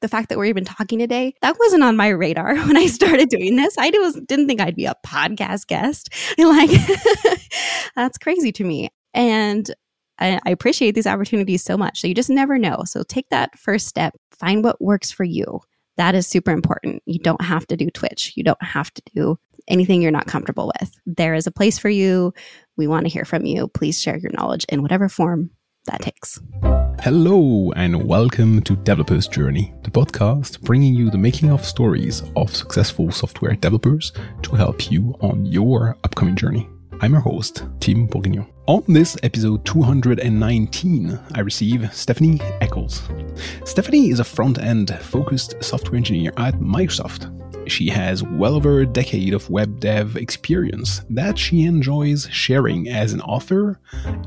the fact that we're even talking today, that wasn't on my radar when I started doing this. I didn't think I'd be a podcast guest. Like, that's crazy to me. And I appreciate these opportunities so much. So you just never know. So take that first step, find what works for you. That is super important. You don't have to do Twitch. You don't have to do anything you're not comfortable with. There is a place for you. We want to hear from you. Please share your knowledge in whatever form that takes. Hello, and welcome to Developer's Journey, the podcast bringing you the making of stories of successful software developers to help you on your upcoming journey. I'm your host, Tim Bourguignon. On this episode 219, I receive Stephanie Eckles. Stephanie is a front end focused software engineer at Microsoft she has well over a decade of web dev experience that she enjoys sharing as an author,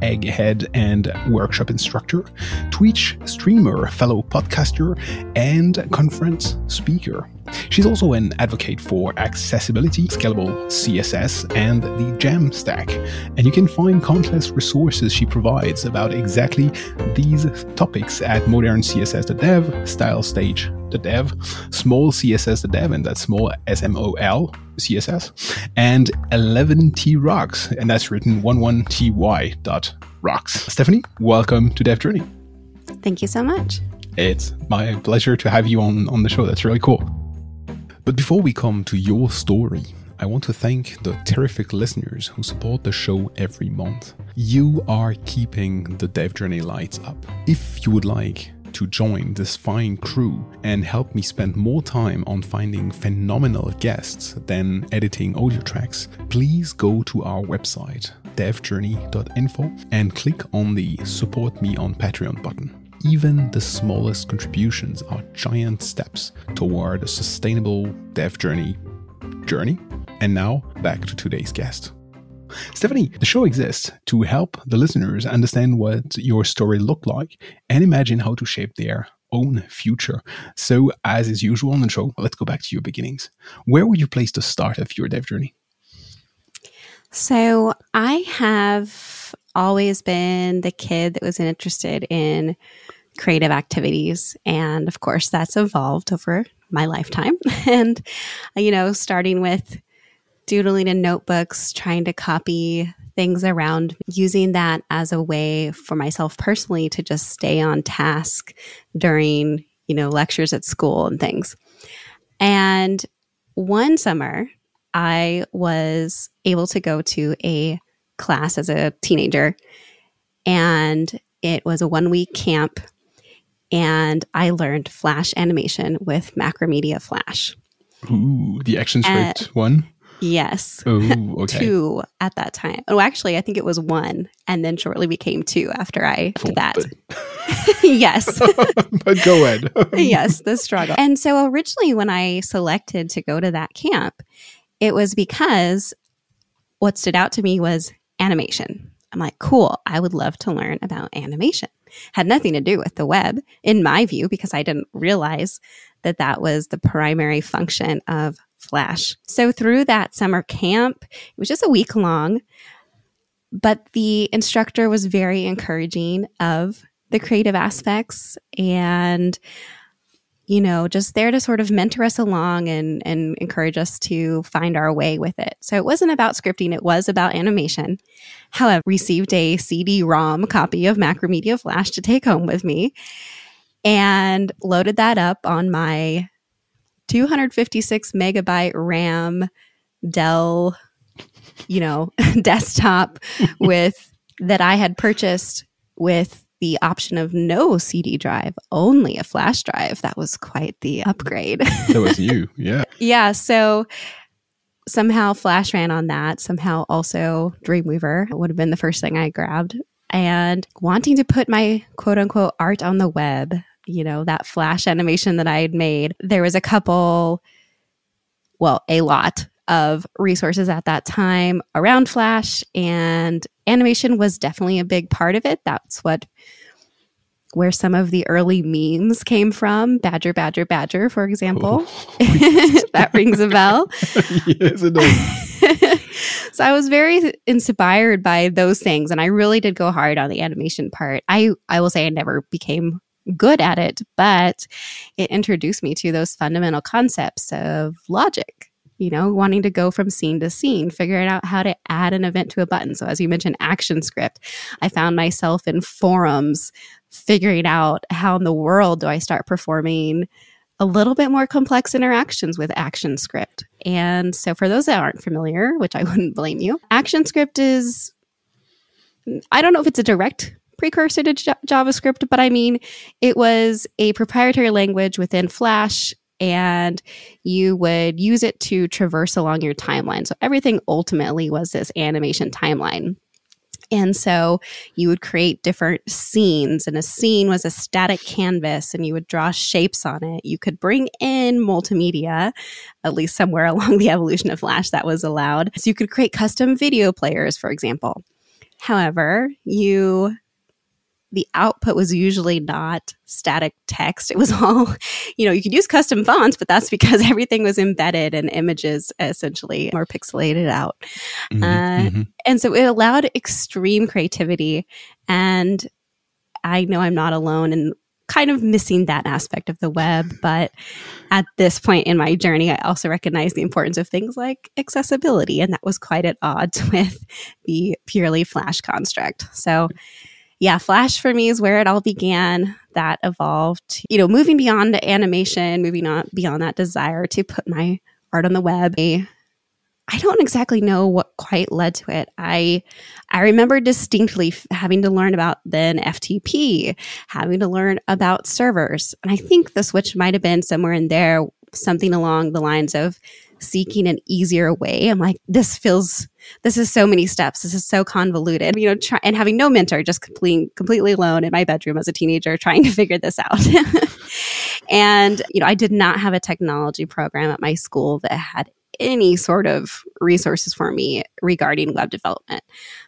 egghead and workshop instructor, Twitch streamer, fellow podcaster, and conference speaker. She's also an advocate for accessibility, scalable CSS, and the Jamstack. And you can find countless resources she provides about exactly these topics at moderncss.dev, style stage the dev, small CSS the dev, and that's small SMOL CSS, and 11ty rocks, and that's written 11ty dot rocks. Stephanie, welcome to Dev Journey. Thank you so much. It's my pleasure to have you on, on the show. That's really cool. But before we come to your story, I want to thank the terrific listeners who support the show every month. You are keeping the Dev Journey lights up. If you would like to join this fine crew and help me spend more time on finding phenomenal guests than editing audio tracks, please go to our website, devjourney.info, and click on the Support Me on Patreon button. Even the smallest contributions are giant steps toward a sustainable dev journey journey. And now back to today's guest. Stephanie, the show exists to help the listeners understand what your story looked like and imagine how to shape their own future. So, as is usual on the show, let's go back to your beginnings. Where would you place the start of your dev journey? So, I have always been the kid that was interested in creative activities. And of course, that's evolved over my lifetime. and, you know, starting with doodling in notebooks, trying to copy things around, using that as a way for myself personally to just stay on task during, you know, lectures at school and things. And one summer, I was able to go to a class as a teenager, and it was a one week camp. And I learned Flash animation with Macromedia Flash. Ooh, the ActionScript uh, one? Yes. Oh, okay. two at that time. Oh, actually, I think it was one, and then shortly became two after I did that. yes. but go ahead. yes, the struggle. And so originally, when I selected to go to that camp, it was because what stood out to me was animation. I'm like, cool, I would love to learn about animation. Had nothing to do with the web, in my view, because I didn't realize that that was the primary function of Flash. So through that summer camp, it was just a week long, but the instructor was very encouraging of the creative aspects and you know, just there to sort of mentor us along and, and encourage us to find our way with it. So it wasn't about scripting, it was about animation. However, received a CD ROM copy of Macromedia Flash to take home with me and loaded that up on my 256 megabyte RAM Dell, you know, desktop with that I had purchased with the option of no CD drive, only a flash drive. That was quite the hmm. upgrade. that was you, yeah. yeah. So somehow Flash ran on that. Somehow also Dreamweaver would have been the first thing I grabbed. And wanting to put my quote unquote art on the web, you know, that flash animation that I had made, there was a couple, well, a lot of resources at that time around Flash, and animation was definitely a big part of it. That's what where some of the early memes came from. Badger, Badger, Badger, for example. Oh. that rings a bell. yes, it does. so I was very inspired by those things, and I really did go hard on the animation part. I I will say I never became good at it, but it introduced me to those fundamental concepts of logic you know, wanting to go from scene to scene, figuring out how to add an event to a button. So, as you mentioned, ActionScript, I found myself in forums figuring out how in the world do I start performing a little bit more complex interactions with ActionScript. And so, for those that aren't familiar, which I wouldn't blame you, ActionScript is, I don't know if it's a direct precursor to J- JavaScript, but I mean, it was a proprietary language within Flash and you would use it to traverse along your timeline. So everything ultimately was this animation timeline. And so you would create different scenes, and a scene was a static canvas, and you would draw shapes on it. You could bring in multimedia, at least somewhere along the evolution of Flash that was allowed. So you could create custom video players, for example. However, you the output was usually not static text. It was all, you know, you could use custom fonts, but that's because everything was embedded and images essentially more pixelated out. Mm-hmm, uh, mm-hmm. And so it allowed extreme creativity. And I know I'm not alone in kind of missing that aspect of the web. But at this point in my journey, I also recognize the importance of things like accessibility. And that was quite at odds with the purely Flash construct. So, yeah, Flash for me is where it all began. That evolved, you know, moving beyond animation, moving on beyond that desire to put my art on the web. I don't exactly know what quite led to it. I I remember distinctly having to learn about then FTP, having to learn about servers. And I think the switch might have been somewhere in there, something along the lines of seeking an easier way. I'm like, this feels, this is so many steps. This is so convoluted, you know, try, and having no mentor, just completely, completely alone in my bedroom as a teenager trying to figure this out. and, you know, I did not have a technology program at my school that had any sort of resources for me regarding web development.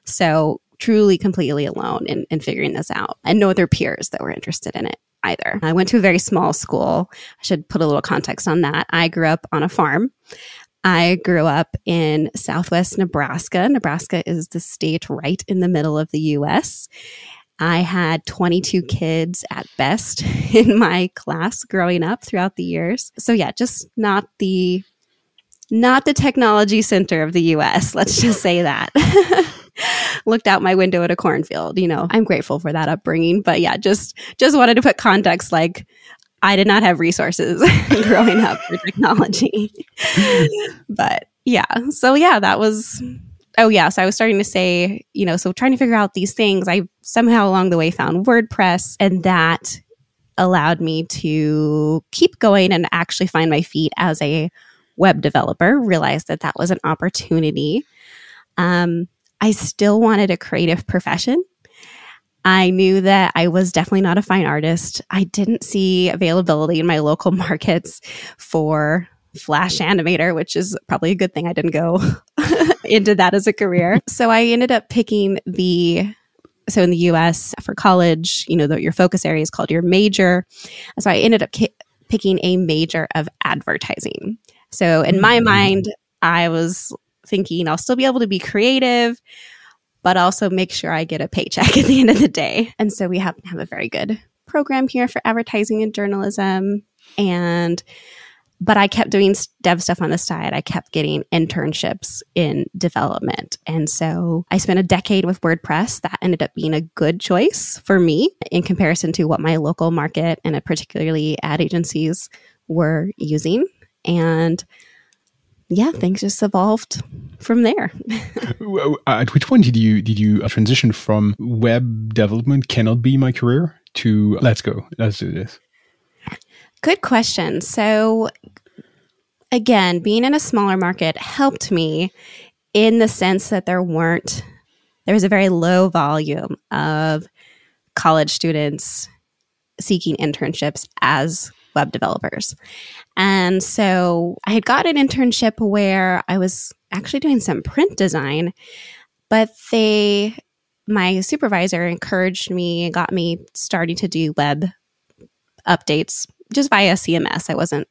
So truly completely alone in, in figuring this out and no other peers that were interested in it either. I went to a very small school. I should put a little context on that. I grew up on a farm. I grew up in southwest Nebraska. Nebraska is the state right in the middle of the US. I had 22 kids at best in my class growing up throughout the years. So yeah, just not the not the technology center of the US, let's just say that. looked out my window at a cornfield. You know, I'm grateful for that upbringing. But yeah, just just wanted to put context like I did not have resources growing up for technology. but yeah, so yeah, that was oh yeah, so I was starting to say, you know, so trying to figure out these things, I somehow along the way found WordPress and that allowed me to keep going and actually find my feet as a web developer, realized that that was an opportunity. Um, I still wanted a creative profession. I knew that I was definitely not a fine artist. I didn't see availability in my local markets for Flash animator, which is probably a good thing I didn't go into that as a career. So I ended up picking the so in the US for college, you know, the, your focus area is called your major. So I ended up ki- picking a major of advertising. So in my mm-hmm. mind, I was thinking I'll still be able to be creative, but also make sure I get a paycheck at the end of the day. And so we to have a very good program here for advertising and journalism. And but I kept doing dev stuff on the side. I kept getting internships in development. And so I spent a decade with WordPress. That ended up being a good choice for me in comparison to what my local market and particularly ad agencies were using. And yeah, things just evolved from there. Uh, at which point did you did you uh, transition from web development cannot be my career to let's go, let's do this? Good question. So again, being in a smaller market helped me in the sense that there weren't there was a very low volume of college students seeking internships as web developers. And so I had got an internship where I was actually doing some print design, but they, my supervisor encouraged me, and got me starting to do web updates just via CMS. I wasn't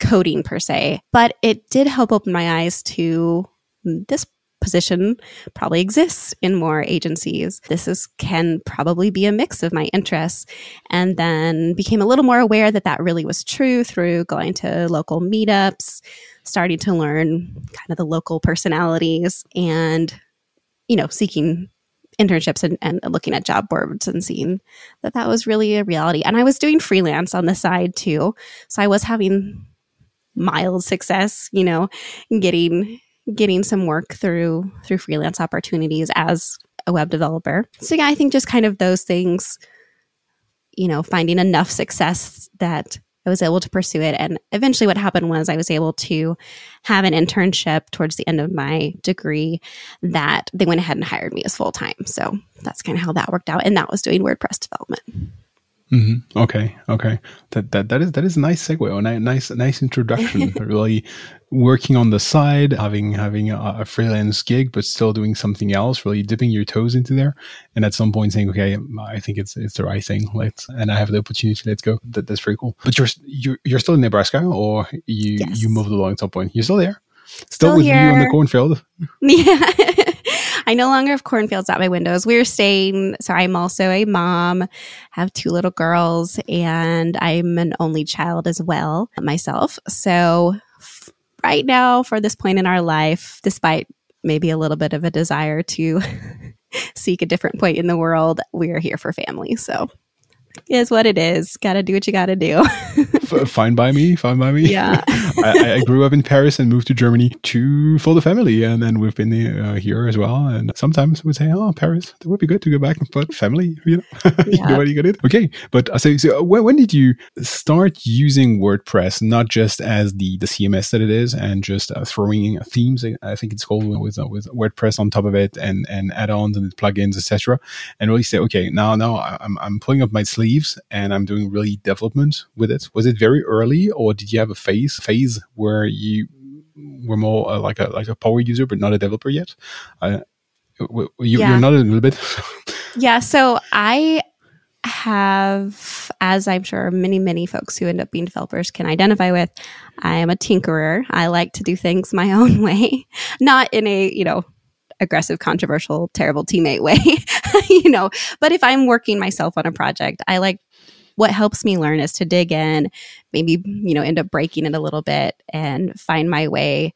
coding per se, but it did help open my eyes to this position probably exists in more agencies. This is can probably be a mix of my interests. And then became a little more aware that that really was true through going to local meetups, starting to learn kind of the local personalities and you know, seeking internships and, and looking at job boards and seeing that that was really a reality. And I was doing freelance on the side too. So I was having mild success, you know, getting getting some work through through freelance opportunities as a web developer. So yeah, I think just kind of those things, you know, finding enough success that I was able to pursue it. And eventually, what happened was I was able to have an internship towards the end of my degree that they went ahead and hired me as full time. So that's kind of how that worked out. And that was doing WordPress development. Mm-hmm. Okay, okay. That that that is that is a nice segue or a nice nice introduction. really working on the side, having having a, a, freelance gig, but still doing something else. Really dipping your toes into there, and at some point saying, "Okay, I think it's it's the right thing. Let's and I have the opportunity. Let's go." That, that's pretty cool. But you're you're you're still in Nebraska, or you yes. you moved along at some point. You're still there. Still, still with here. you on the cornfield. Yeah. I no longer have cornfields at my windows. We're staying, so I'm also a mom, have two little girls, and I'm an only child as well myself. So right now, for this point in our life, despite maybe a little bit of a desire to seek a different point in the world, we are here for family. So is what it is. Got to do what you got to do. fine by me. Fine by me. Yeah. I, I, grew up in Paris and moved to Germany to for the family, and then we've been uh, here as well. And sometimes we say, "Oh, Paris, it would be good to go back." But family, you know, yeah. you what you got it. Okay, but uh, so, so when, when did you start using WordPress, not just as the the CMS that it is, and just uh, throwing themes? I think it's called with uh, with WordPress on top of it, and and add-ons and plugins, etc. And really say, okay, now now I'm I'm pulling up my sleeves and I'm doing really development with it. Was it very early or did you have a phase phase where you were more uh, like a like a power user but not a developer yet? Uh, you, yeah. You're not a little bit. yeah. So I have, as I'm sure many, many folks who end up being developers can identify with, I am a tinkerer. I like to do things my own way, not in a, you know, aggressive, controversial, terrible teammate way, you know. But if I'm working myself on a project, I like what helps me learn is to dig in, maybe, you know, end up breaking it a little bit and find my way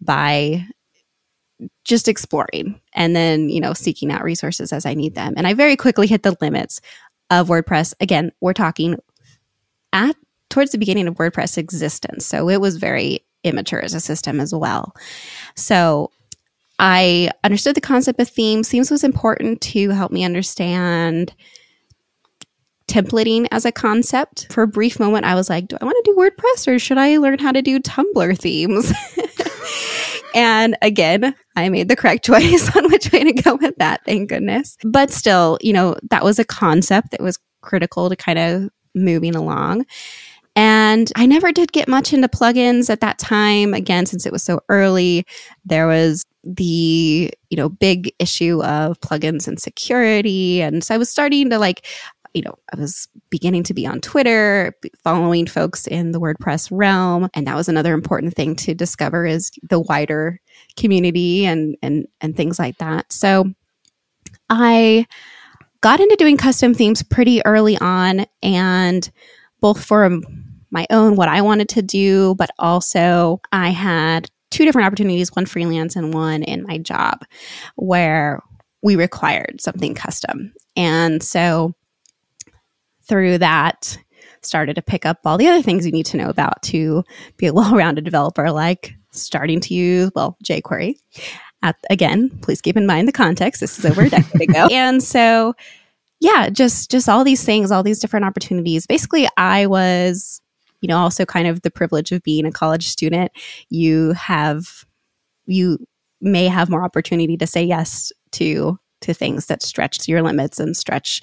by just exploring and then, you know, seeking out resources as I need them. And I very quickly hit the limits of WordPress. Again, we're talking at towards the beginning of WordPress existence. So it was very immature as a system as well. So I understood the concept of themes. Themes was important to help me understand templating as a concept. For a brief moment, I was like, do I want to do WordPress or should I learn how to do Tumblr themes? and again, I made the correct choice on which way to go with that, thank goodness. But still, you know, that was a concept that was critical to kind of moving along. And I never did get much into plugins at that time. Again, since it was so early, there was the, you know, big issue of plugins and security. And so I was starting to like, you know, I was beginning to be on Twitter, following folks in the WordPress realm. And that was another important thing to discover is the wider community and and and things like that. So I got into doing custom themes pretty early on and both for my own, what I wanted to do, but also I had two different opportunities one freelance and one in my job where we required something custom. And so through that, started to pick up all the other things you need to know about to be a well-rounded developer, like starting to use well jQuery. At, again, please keep in mind the context. This is over a decade ago, and so yeah, just just all these things, all these different opportunities. Basically, I was you know, also kind of the privilege of being a college student, you have, you may have more opportunity to say yes to, to things that stretch your limits and stretch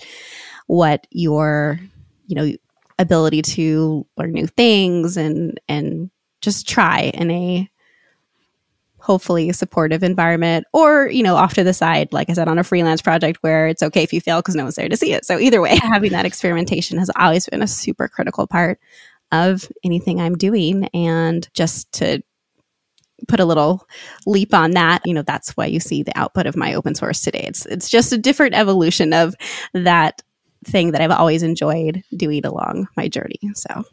what your, you know, ability to learn new things and, and just try in a hopefully supportive environment or you know off to the side like i said on a freelance project where it's okay if you fail because no one's there to see it so either way having that experimentation has always been a super critical part of anything I'm doing and just to put a little leap on that. You know, that's why you see the output of my open source today. It's it's just a different evolution of that thing that I've always enjoyed doing along my journey. So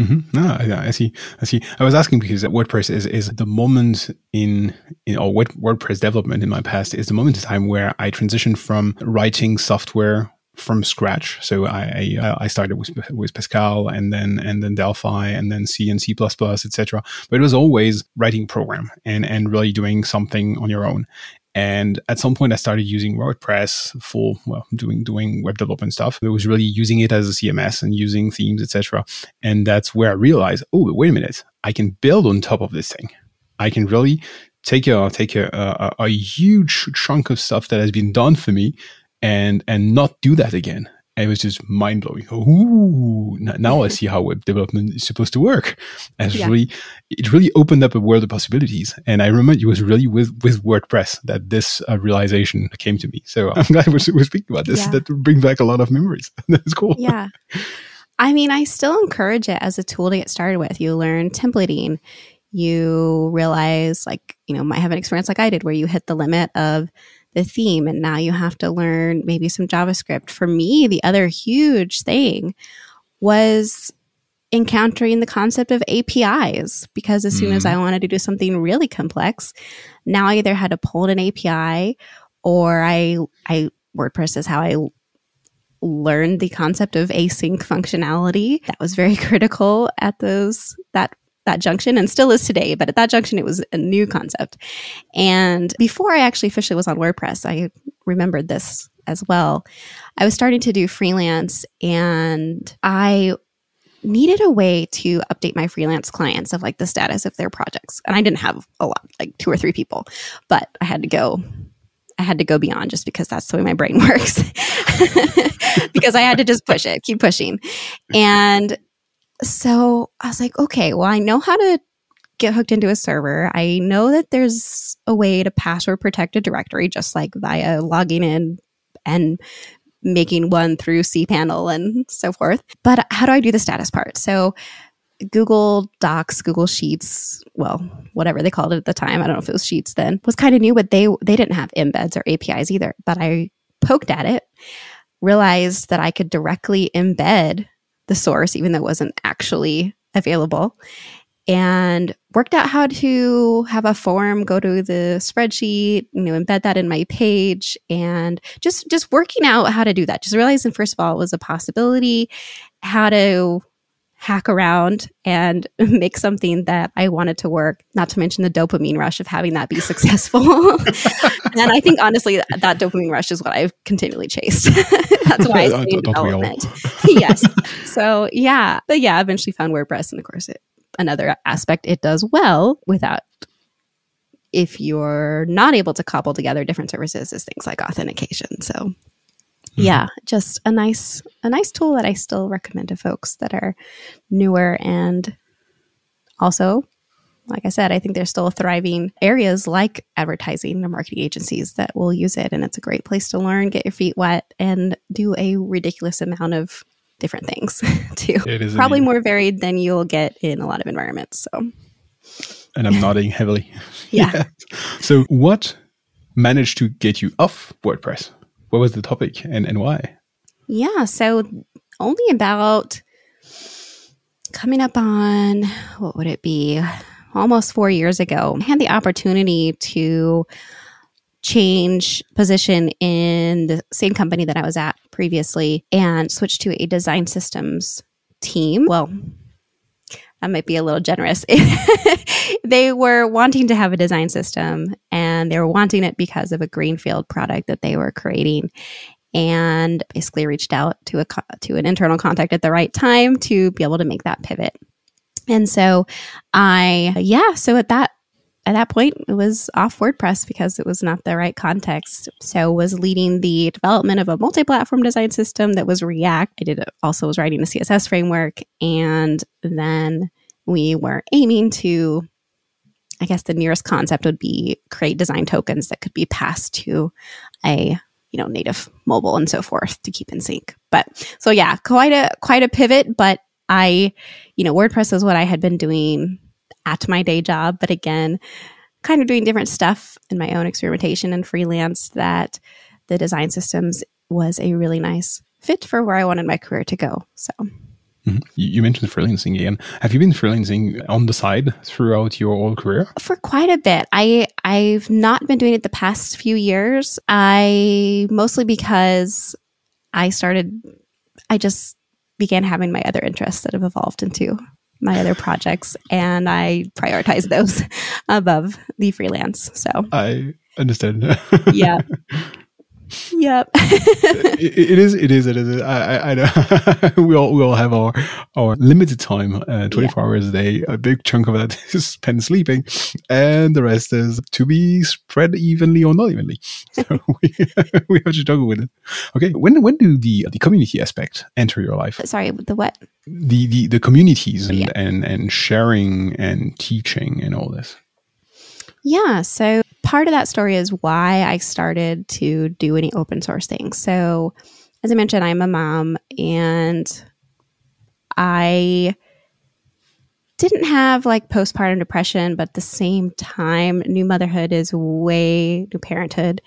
Mm-hmm. No, I, I, see. I see. I was asking because WordPress is, is the moment in, in or WordPress development in my past is the moment in time where I transitioned from writing software from scratch. So I I, I started with with Pascal and then and then Delphi and then C and C etc. But it was always writing program and and really doing something on your own. And at some point, I started using WordPress for well, doing doing web development stuff. I was really using it as a CMS and using themes, etc. And that's where I realized, oh, wait a minute, I can build on top of this thing. I can really take a take a, a, a huge chunk of stuff that has been done for me and and not do that again it was just mind blowing. Ooh, now I see how web development is supposed to work. And yeah. really, it really opened up a world of possibilities. And I remember it was really with, with WordPress that this uh, realization came to me. So I'm glad we're, we're speaking about this. Yeah. That brings back a lot of memories. That's cool. Yeah. I mean, I still encourage it as a tool to get started with. You learn templating. You realize, like, you know, might have an experience like I did where you hit the limit of the theme and now you have to learn maybe some JavaScript. For me, the other huge thing was encountering the concept of APIs because as soon mm. as I mm. wanted to do something really complex, now I either had to pull in an API or I I WordPress is how I learned the concept of async functionality. That was very critical at those that that junction and still is today, but at that junction, it was a new concept. And before I actually officially was on WordPress, I remembered this as well. I was starting to do freelance and I needed a way to update my freelance clients of like the status of their projects. And I didn't have a lot, like two or three people, but I had to go I had to go beyond just because that's the way my brain works. because I had to just push it, keep pushing. And so I was like, okay, well, I know how to get hooked into a server. I know that there's a way to password protect a directory just like via logging in and making one through cPanel and so forth. But how do I do the status part? So Google Docs, Google Sheets, well, whatever they called it at the time, I don't know if it was Sheets then, was kind of new, but they they didn't have embeds or APIs either. But I poked at it, realized that I could directly embed the source, even though it wasn't actually available, and worked out how to have a form go to the spreadsheet, you know, embed that in my page, and just just working out how to do that. Just realizing first of all it was a possibility, how to hack around and make something that I wanted to work, not to mention the dopamine rush of having that be successful. and I think honestly, that, that, dopamine rush is what I've continually chased. That's why I stay in development. yes. So yeah, but yeah, eventually found WordPress. And of course, it, another aspect it does well without if you're not able to cobble together different services is things like authentication. So Mm-hmm. Yeah, just a nice a nice tool that I still recommend to folks that are newer and also like I said, I think there's still thriving areas like advertising or marketing agencies that will use it. And it's a great place to learn, get your feet wet, and do a ridiculous amount of different things too. It is Probably more varied than you'll get in a lot of environments. So, and I'm nodding heavily. yeah. yeah. So, what managed to get you off WordPress? What was the topic and, and why? Yeah, so only about coming up on what would it be? Almost four years ago, I had the opportunity to change position in the same company that I was at previously and switch to a design systems team. Well, that might be a little generous. they were wanting to have a design system and they were wanting it because of a greenfield product that they were creating and basically reached out to a to an internal contact at the right time to be able to make that pivot. And so I yeah, so at that at that point it was off WordPress because it was not the right context. So was leading the development of a multi-platform design system that was React. I did also was writing a CSS framework and then we were aiming to I guess the nearest concept would be create design tokens that could be passed to a you know native mobile and so forth to keep in sync. But so yeah, quite a quite a pivot, but I you know WordPress is what I had been doing at my day job, but again, kind of doing different stuff in my own experimentation and freelance that the design systems was a really nice fit for where I wanted my career to go. So Mm-hmm. You mentioned freelancing again. Have you been freelancing on the side throughout your whole career? For quite a bit. I I've not been doing it the past few years. I mostly because I started I just began having my other interests that have evolved into my other projects and I prioritize those above the freelance. So I understand. yeah. Yep. it, it is. It is. It is. I, I know. we all we all have our our limited time, uh, twenty four yeah. hours a day. A big chunk of that is spent sleeping, and the rest is to be spread evenly or not evenly. So we, we have to juggle with it. Okay. When when do the the community aspect enter your life? Sorry, the what? The the the communities and yeah. and and sharing and teaching and all this. Yeah. So part of that story is why I started to do any open source things. So, as I mentioned, I'm a mom and I didn't have like postpartum depression, but at the same time, new motherhood is way, new parenthood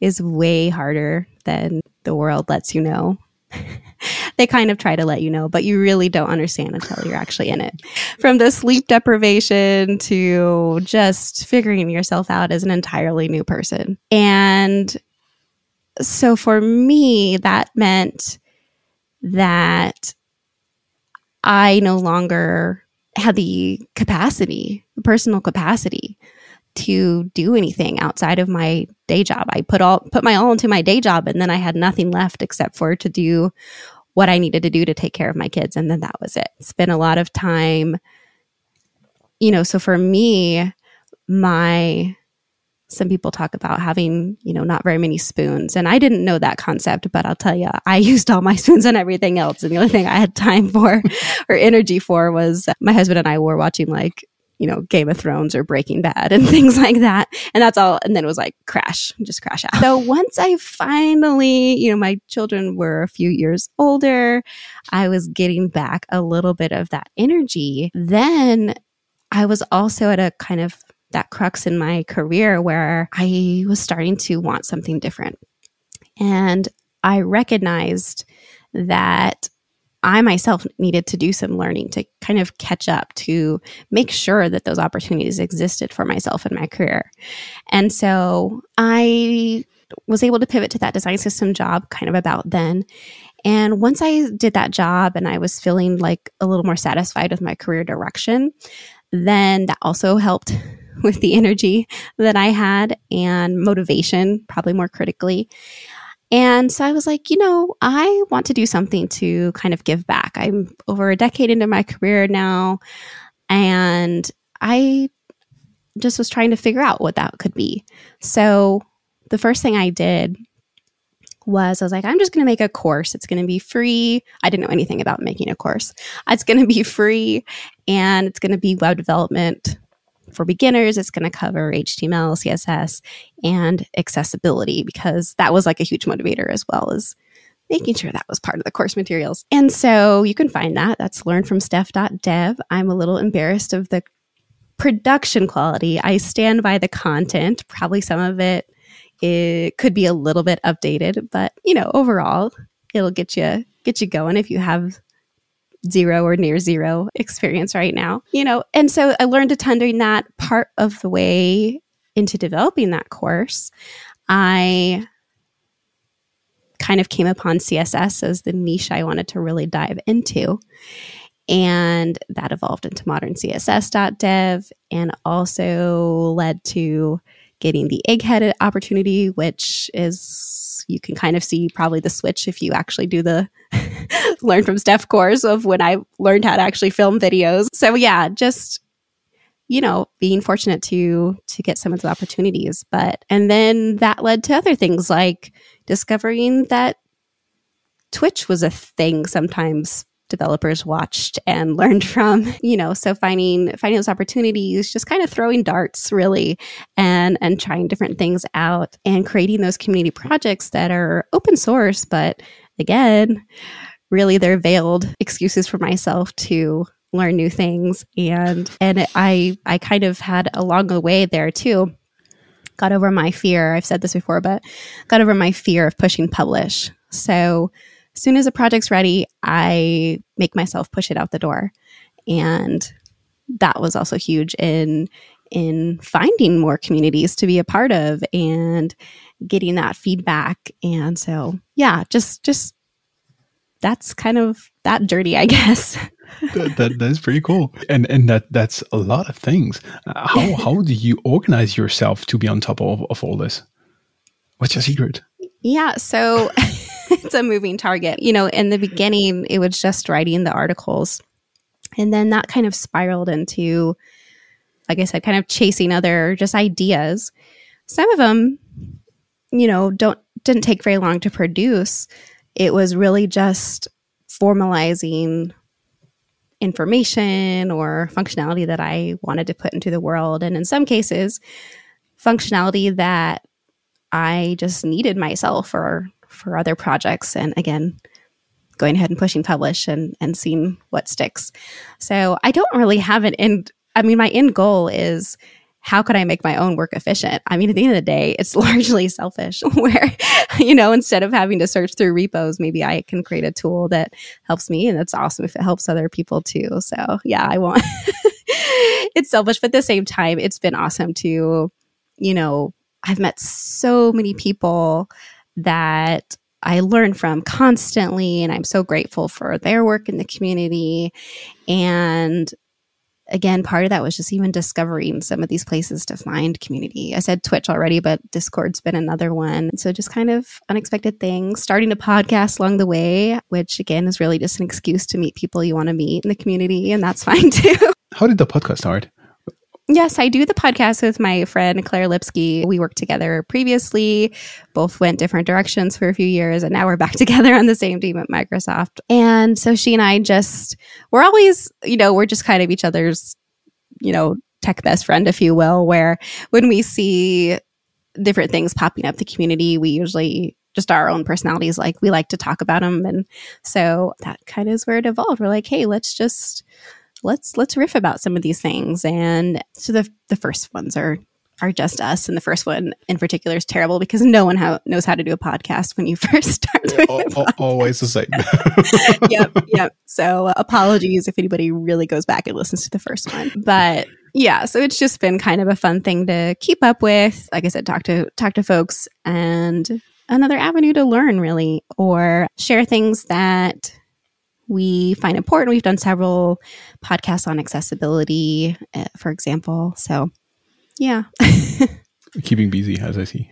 is way harder than the world lets you know. they kind of try to let you know, but you really don't understand until you're actually in it. From the sleep deprivation to just figuring yourself out as an entirely new person. And so for me, that meant that I no longer had the capacity, the personal capacity to do anything outside of my day job. I put all put my all into my day job and then I had nothing left except for to do what I needed to do to take care of my kids and then that was it. Spent a lot of time you know, so for me my some people talk about having, you know, not very many spoons. And I didn't know that concept, but I'll tell you, I used all my spoons and everything else. And the only thing I had time for or energy for was my husband and I were watching like you know, Game of Thrones or Breaking Bad and things like that. And that's all. And then it was like crash, just crash out. So once I finally, you know, my children were a few years older, I was getting back a little bit of that energy. Then I was also at a kind of that crux in my career where I was starting to want something different. And I recognized that I myself needed to do some learning to kind of catch up to make sure that those opportunities existed for myself in my career. And so I was able to pivot to that design system job kind of about then. And once I did that job and I was feeling like a little more satisfied with my career direction, then that also helped with the energy that I had and motivation, probably more critically. And so I was like, you know, I want to do something to kind of give back. I'm over a decade into my career now, and I just was trying to figure out what that could be. So the first thing I did was I was like, I'm just going to make a course. It's going to be free. I didn't know anything about making a course. It's going to be free and it's going to be web development for beginners, it's going to cover HTML, CSS, and accessibility because that was like a huge motivator as well as making sure that was part of the course materials. And so you can find that. That's learnfromsteph.dev. I'm a little embarrassed of the production quality. I stand by the content. Probably some of it it could be a little bit updated, but you know, overall, it'll get you get you going if you have zero or near zero experience right now, you know. And so I learned a ton during that part of the way into developing that course. I kind of came upon CSS as the niche I wanted to really dive into. And that evolved into modern CSS.dev and also led to getting the egghead opportunity, which is you can kind of see probably the switch if you actually do the learn from Steph course of when I learned how to actually film videos. So yeah, just you know, being fortunate to to get some of the opportunities. But and then that led to other things like discovering that Twitch was a thing sometimes developers watched and learned from you know so finding finding those opportunities just kind of throwing darts really and and trying different things out and creating those community projects that are open source but again really they're veiled excuses for myself to learn new things and and I I kind of had along the way there too got over my fear. I've said this before, but got over my fear of pushing publish. So as soon as a project's ready, I make myself push it out the door. And that was also huge in in finding more communities to be a part of and getting that feedback. And so, yeah, just just that's kind of that journey, I guess. that, that, that's pretty cool, and and that that's a lot of things. Uh, how how do you organize yourself to be on top of, of all this? What's your secret? Yeah, so it's a moving target. You know, in the beginning, it was just writing the articles, and then that kind of spiraled into, like I said, kind of chasing other just ideas. Some of them, you know, don't didn't take very long to produce. It was really just formalizing information or functionality that I wanted to put into the world. And in some cases, functionality that I just needed myself for for other projects. And again, going ahead and pushing publish and and seeing what sticks. So I don't really have an end. I mean, my end goal is how could I make my own work efficient? I mean, at the end of the day, it's largely selfish where, you know, instead of having to search through repos, maybe I can create a tool that helps me. And that's awesome if it helps other people too. So yeah, I want, it's selfish, but at the same time, it's been awesome to, you know, I've met so many people that I learn from constantly, and I'm so grateful for their work in the community. And again, part of that was just even discovering some of these places to find community. I said Twitch already, but Discord's been another one. So just kind of unexpected things. Starting a podcast along the way, which again is really just an excuse to meet people you want to meet in the community, and that's fine too. How did the podcast start? Yes, I do the podcast with my friend Claire Lipsky. We worked together previously, both went different directions for a few years, and now we're back together on the same team at Microsoft. And so she and I just, we're always, you know, we're just kind of each other's, you know, tech best friend, if you will, where when we see different things popping up the community, we usually just our own personalities like we like to talk about them and so that kind of is where it evolved we're like hey let's just let's let's riff about some of these things. And so the the first ones are are just us, and the first one in particular is terrible because no one ha- knows how to do a podcast when you first start. Doing always the same. yep, yep. So uh, apologies if anybody really goes back and listens to the first one, but yeah so it's just been kind of a fun thing to keep up with like i said talk to talk to folks and another avenue to learn really or share things that we find important. We've done several podcasts on accessibility, uh, for example. So, yeah. Keeping busy, as I see.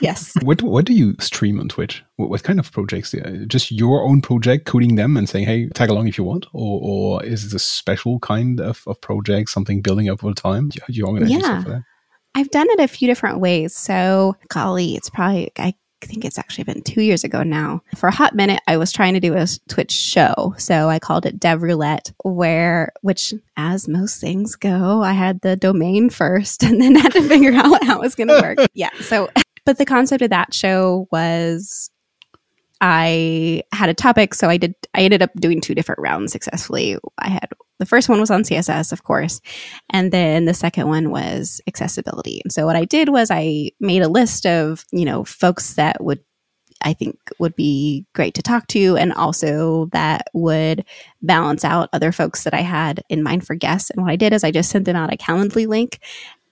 Yes. what What do you stream on Twitch? What, what kind of projects? Just your own project, coding them and saying, "Hey, tag along if you want," or, or is it a special kind of, of project, something building up over time? Do you organize yeah. I've done it a few different ways. So, golly, it's probably I I think it's actually been two years ago now. For a hot minute, I was trying to do a Twitch show. So I called it Dev Roulette, where, which, as most things go, I had the domain first and then had to figure out how it was going to work. yeah. So, but the concept of that show was I had a topic, so I did. I ended up doing two different rounds successfully. I had the first one was on CSS, of course, and then the second one was accessibility. And so what I did was I made a list of you know folks that would I think would be great to talk to, and also that would balance out other folks that I had in mind for guests. And what I did is I just sent them out a Calendly link,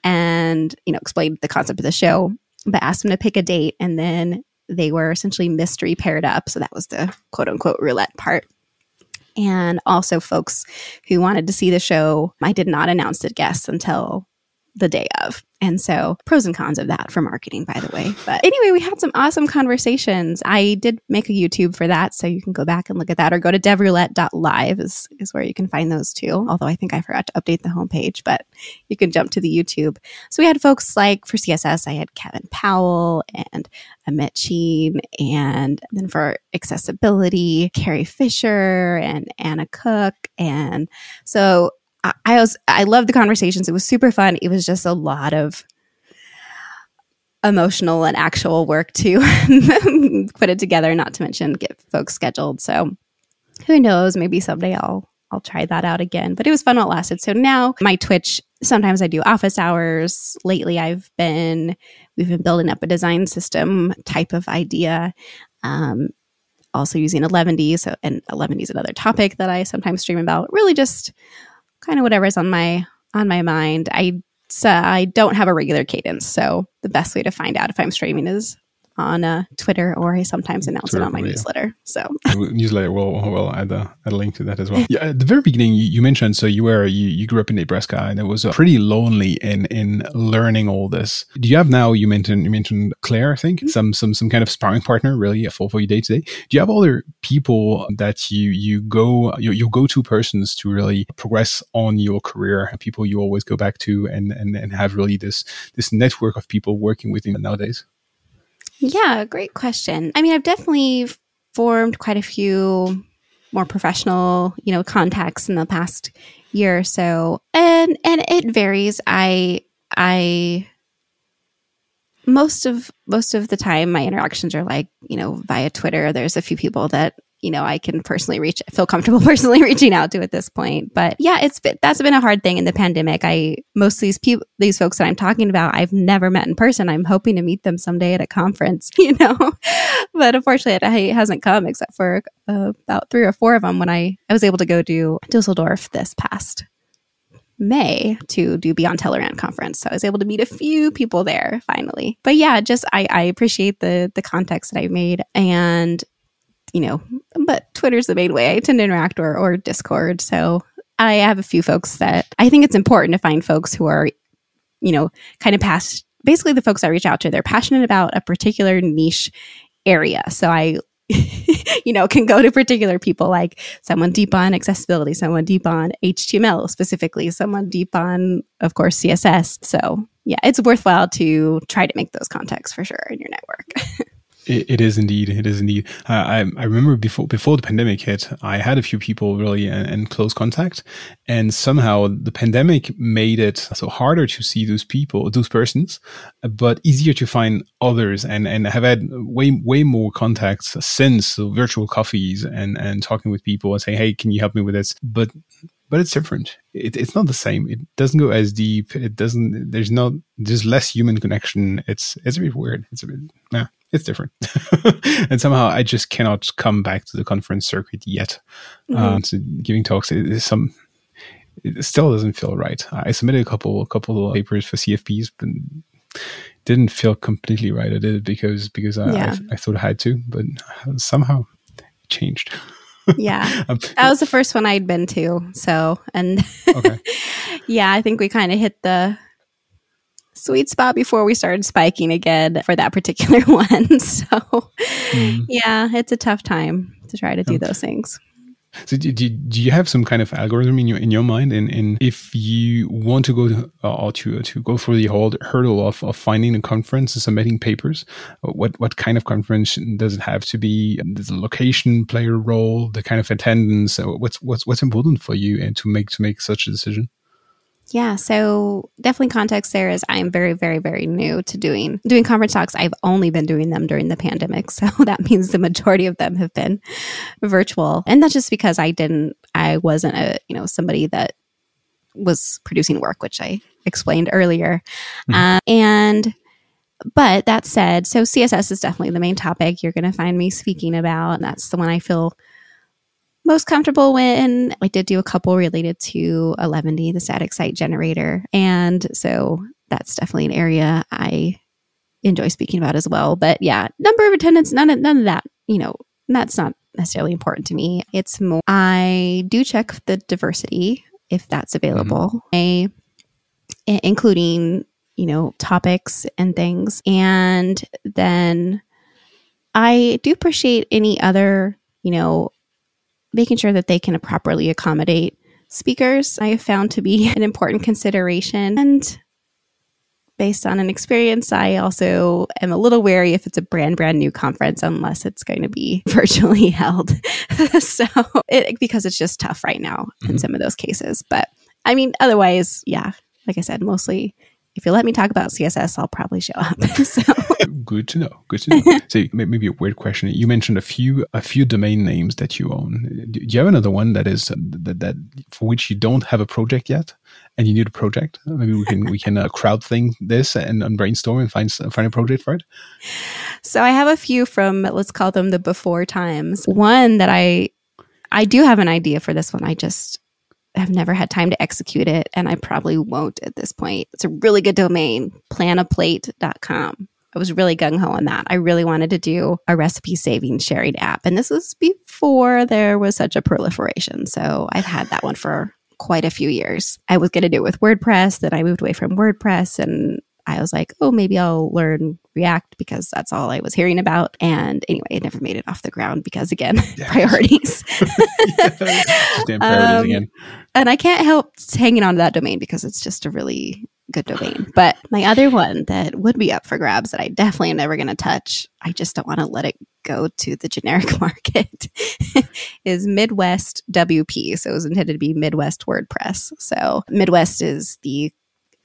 and you know explained the concept of the show, but asked them to pick a date, and then they were essentially mystery paired up. So that was the quote unquote roulette part. And also, folks who wanted to see the show, I did not announce the guests until the day of. And so, pros and cons of that for marketing, by the way. But anyway, we had some awesome conversations. I did make a YouTube for that, so you can go back and look at that or go to devroulette.live is, is where you can find those too. Although I think I forgot to update the homepage, but you can jump to the YouTube. So we had folks like for CSS, I had Kevin Powell and Amit Sheen, and then for accessibility, Carie Fisher and Anna Cook. And so I, was I loved the conversations. It was super fun. It was just a lot of emotional and actual work to put it together, not to mention get folks scheduled. So who knows, maybe someday I'll I'll try that out again. But it was fun while it lasted. So now my Twitch, sometimes I do office hours. Lately, I've been, we've been building up a design system type of idea. Um, also using 11ty. So, and 11ty is another topic that I sometimes stream about. Really just kind of whatever's on my, on my mind. I, so I don't have a regular cadence. So the best way to find out if I'm streaming is on uh, Twitter, or I sometimes announce Twitter, it on my yeah. newsletter. So newsletter, well, well, add a, add a link to that as well. Yeah, at the very beginning, you, you mentioned so you were you, you grew up in Nebraska, and it was uh, pretty lonely in in learning all this. Do you have now? You mentioned you mentioned Carie, I think, mm-hmm. some some some kind of sparring partner, really, for for your day to day. Do you have other people that you you go your, you go to persons to really progress on your career? People you always go back to, and and and have really this this network of people working with you nowadays. Yeah, great question. I mean, I've definitely formed quite a few more professional, you know, contacts in the past year or so. And and it varies. I I most of most of the time my interactions are like, you know, via Twitter. There's a few people that you know, I can personally reach, feel comfortable personally reaching out to at this point. But yeah, it's been, that's been a hard thing in the pandemic. I, most of these people, these folks that I'm talking about, I've never met in person. I'm hoping to meet them someday at a conference, you know, but unfortunately it, hasn't come except for uh, about three or four of them when I, I was able to go to Dusseldorf this past May to do Beyond Tellerrand conference. So I was able to meet a few people there finally. But yeah, just I, I appreciate the the context that I made and you know, but Twitter's the main way I tend to interact or, or Discord. So I have a few folks that I think it's important to find folks who are, you know, kind of past basically the folks I reach out to, they're passionate about a particular niche area. So I, you know, can go to particular people like someone deep on accessibility, someone deep on HTML specifically, someone deep on, of course, CSS. So yeah, it's worthwhile to try to make those contacts for sure in your network. It, it is indeed. It is indeed. Uh, I, I remember before before the pandemic hit, I had a few people really in, in, close contact, and somehow the pandemic made it so harder to see those people, those persons, but easier to find others. And and have had way way more contacts since so virtual coffees and and talking with people and saying, hey, can you help me with this? But but it's different. It, it's not the same. It doesn't go as deep. It doesn't. There's not. There's less human connection. It's it's a bit weird. It's a bit. Yeah it's different. and somehow I just cannot come back to the conference circuit yet. Mm-hmm. Uh, so giving talks is some. It still doesn't feel right. I submitted a couple, a couple of papers for CFPs, but didn't feel completely right. I did it because because I, yeah. I, I thought I had to, but somehow it changed. yeah, um, that was the first one I'd been to. So, and okay. yeah, I think we kind of hit the sweet spot before we started spiking again for that particular one. So, mm. yeah, it's a tough time to try to do those things. So do, do, do, you have some kind of algorithm in your in your mind? And, and if you want to go to, uh, or to to go through the whole hurdle of, of finding a conference and submitting papers, uh, what what kind of conference does it have to be? Does the location play a role? The kind of attendance? Uh, what's what's what's important for you and to make to make such a decision? Yeah, so definitely context there is I am very, very, very new to doing doing conference talks. I've only been doing them during the pandemic, so that means the majority of them have been virtual, and that's just because I didn't, I wasn't a you know somebody that was producing work, which I explained earlier, mm-hmm. uh, and but that said, so CSS is definitely the main topic you're going to find me speaking about, and that's the one I feel most comfortable when I did do a couple related to 11ty, the static site generator. And so that's definitely an area I enjoy speaking about as well. But yeah, number of attendance, none of, none of that, you know, that's not necessarily important to me. It's more, I do check the diversity if that's available, mm-hmm. I, including, you know, topics and things. And then I do appreciate any other, you know, making sure that they can properly accommodate speakers, I have found to be an important consideration. And based on an experience, I also am a little wary if it's a brand, brand new conference, unless it's going to be virtually held. so, it, because it's just tough right now mm-hmm. in some of those cases. But I mean, otherwise, yeah, like I said, mostly if you let me talk about CSS, I'll probably show up. so good to know. Good to know. so maybe a weird question. You mentioned a few a few domain names that you own. Do you have another one that is uh, that, that for which you don't have a project yet, and you need a project? Maybe we can we can uh, crowd thing this and, and brainstorm and find find a project for it. So I have a few from let's call them the before times. One that I I do have an idea for this one. I just have never had time to execute it, and I probably won't at this point. It's a really good domain, planaplate.com. I was really gung ho on that. I really wanted to do a recipe saving sharing app. And this was before there was such a proliferation. So I've had that one for quite a few years. I was going to do it with WordPress, then I moved away from WordPress and I was like, oh, maybe I'll learn React because that's all I was hearing about. And anyway, it never made it off the ground because, again, yeah. priorities. priorities um, again. And I can't help hanging on to that domain because it's just a really good domain. But my other one that would be up for grabs that I definitely am never going to touch, I just don't want to let it go to the generic market, is Midwest WP. So it was intended to be Midwest WordPress. So Midwest is the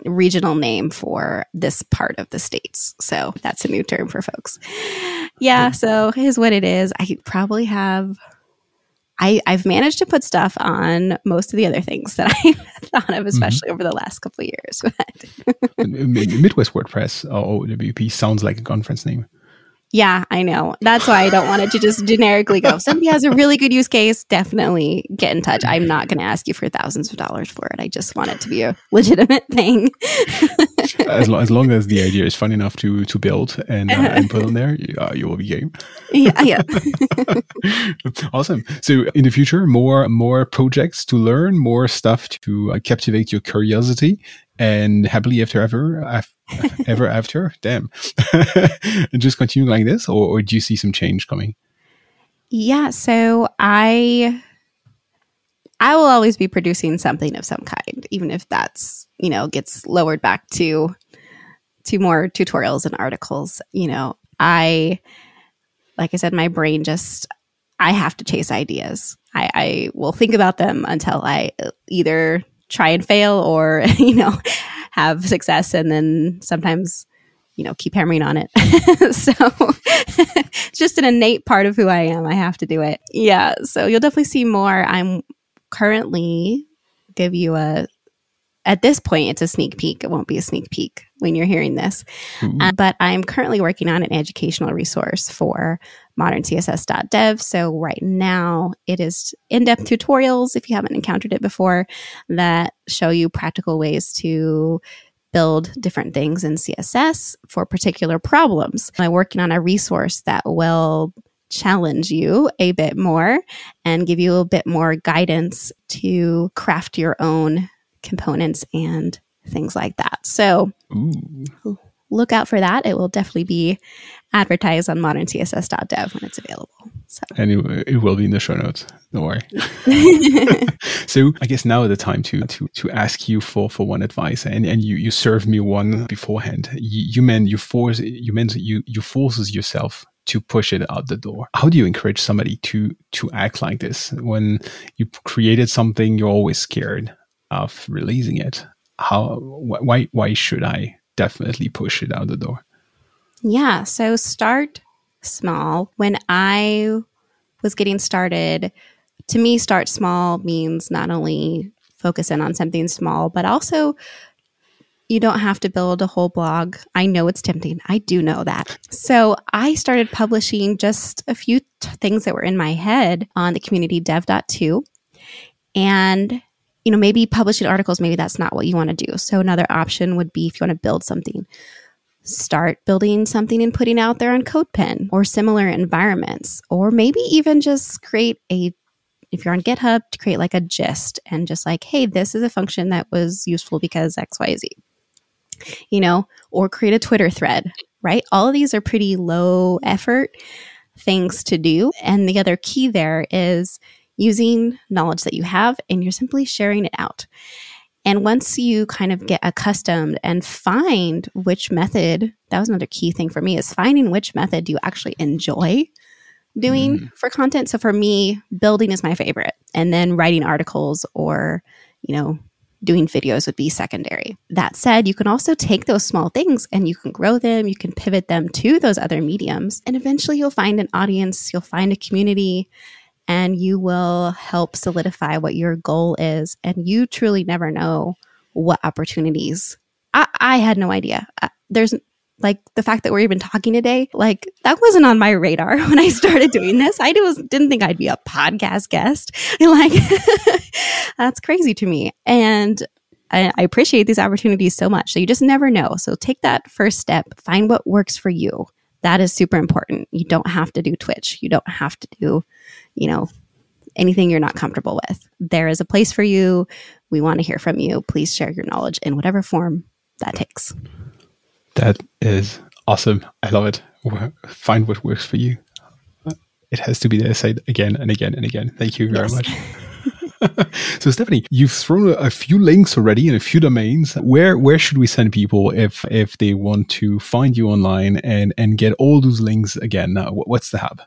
regional name for this part of the states. So that's a new term for folks. Yeah, so is what it is. I probably have I, I've managed to put stuff on most of the other things that I thought of, mm-hmm. especially mm-hmm. over the last couple of years. Midwest WordPress or OWP sounds like a conference name. Yeah, I know. That's why I don't want it to just generically go. If somebody has a really good use case, definitely get in touch. I'm not going to ask you for thousands of dollars for it. I just want it to be a legitimate thing. as, lo- as long as the idea is fun enough to to build and, uh, and put on there, you, uh, you will be game. Yeah, yeah. awesome. So in the future, more more projects to learn, more stuff to uh, captivate your curiosity, and happily after ever, ever after, damn, and just continue like this, or, or do you see some change coming? Yeah. So I I will always be producing something of some kind, even if that's, you know, gets lowered back to to more tutorials and articles. You know, I like I said, my brain just I have to chase ideas. I, I will think about them until I uh, either try and fail or, you know, have success and then sometimes you know keep hammering on it. So it's just an innate part of who i am. I have to do it. Yeah. So you'll definitely see more. I'm currently give you a at this point it's a sneak peek. It won't be a sneak peek when you're hearing this. Uh, but i'm currently working on an educational resource for moderncss.dev so right now it is in-depth tutorials if you haven't encountered it before that show you practical ways to build different things in css for particular problems. I'm working on a resource that will challenge you a bit more and give you a bit more guidance to craft your own components and things like that. So Ooh. look out for that. It will definitely be advertised on moderncss.dev when it's available. So. And it, it will be in the show notes. Don't worry. so I guess now is the time to to to ask you for for one advice, and and you you served me one beforehand. You, you meant you force you meant you you forces yourself to push it out the door. How do you encourage somebody to to act like this when you created something? You're always scared of releasing it. How? Wh- why? Why should I definitely push it out the door? Yeah. So start small. When I was getting started, to me, start small means not only focus in on something small, but also you don't have to build a whole blog. I know it's tempting. I do know that. So I started publishing just a few t- things that were in my head on the community dev.to. And, you know, maybe publishing articles, maybe that's not what you want to do. So another option would be if you want to build something, start building something and putting out there on CodePen or similar environments, or maybe even just create a if you're on GitHub, to create like a gist and just like, hey, this is a function that was useful because XYZ you know, or create a Twitter thread, right? All of these are pretty low effort things to do. And the other key there is using knowledge that you have and you're simply sharing it out. And once you kind of get accustomed and find which method, that was another key thing for me is finding which method you actually enjoy doing mm. for content. So for me, building is my favorite. And then writing articles or, you know, doing videos would be secondary. That said, you can also take those small things and you can grow them, you can pivot them to those other mediums, and eventually you'll find an audience, you'll find a community, and you will help solidify what your goal is. And you truly never know what opportunities. I, I had no idea. Uh, there's like the fact that we're even talking today, like that wasn't on my radar when I started doing this. I was, didn't think I'd be a podcast guest. Like that's crazy to me. And I, I appreciate these opportunities so much. So you just never know. So take that first step, find what works for you. That is super important. You don't have to do Twitch. You don't have to do, you know, anything you're not comfortable with. There is a place for you. We want to hear from you. Please share your knowledge in whatever form that takes. That is awesome. I love it. Find what works for you. It has to be there said again and again and again. Thank you very yes. much. so Stephanie, you've thrown a few links already in a few domains. Where where should we send people if if they want to find you online and and get all those links again? What's the hub?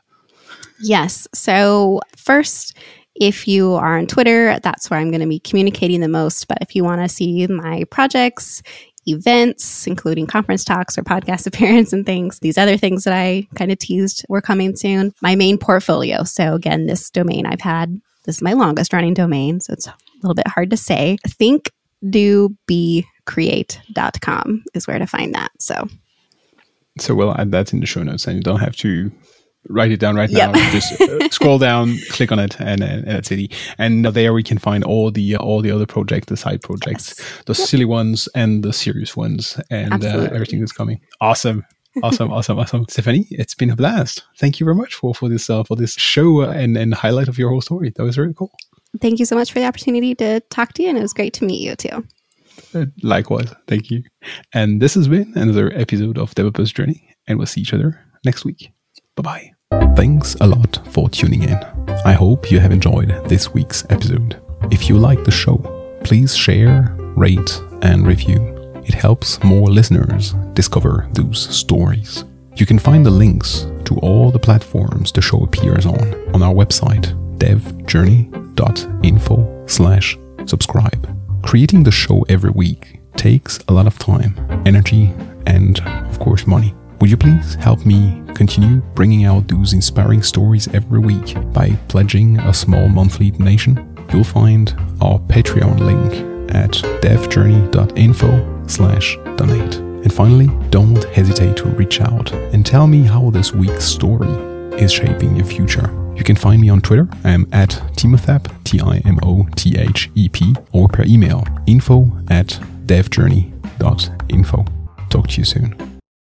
Yes. So first if you are on Twitter, that's where I'm going to be communicating the most. But if you want to see my projects, events, including conference talks or podcast appearance and things. These other things that I kind of teased were coming soon. My main portfolio. So again, this domain I've had, this is my longest running domain. So it's a little bit hard to say. Think do be create.com is where to find that. So so we'll add that in the show notes and you don't have to write it down right now. Yep. Just uh, scroll down, click on it, and, and, that's it. And there we can find all the all the other projects, the side projects, yes. the yep. silly ones and the serious ones, and uh, everything that's coming. Awesome. awesome, awesome, awesome, Stephanie. It's been a blast. Thank you very much for for this uh, for this show and and highlight of your whole story. That was really cool. Thank you so much for the opportunity to talk to you, and it was great to meet you too. Uh, likewise, thank you. And this has been another episode of Developer's Journey, and we'll see each other next week. Bye bye. Thanks a lot for tuning in. I hope you have enjoyed this week's episode. If you like the show, please share, rate, and review. It helps more listeners discover those stories. You can find the links to all the platforms the show appears on on our website, devjourney.info slash subscribe. Creating the show every week takes a lot of time, energy, and of course money. Would you please help me continue bringing out those inspiring stories every week by pledging a small monthly donation? You'll find our Patreon link at devjourney.info slash donate. And finally, don't hesitate to reach out and tell me how this week's story is shaping your future. You can find me on Twitter. I'm at Timothep, T-I-M-O-T-H-E-P, or per email, info at devjourney.info. Talk to you soon.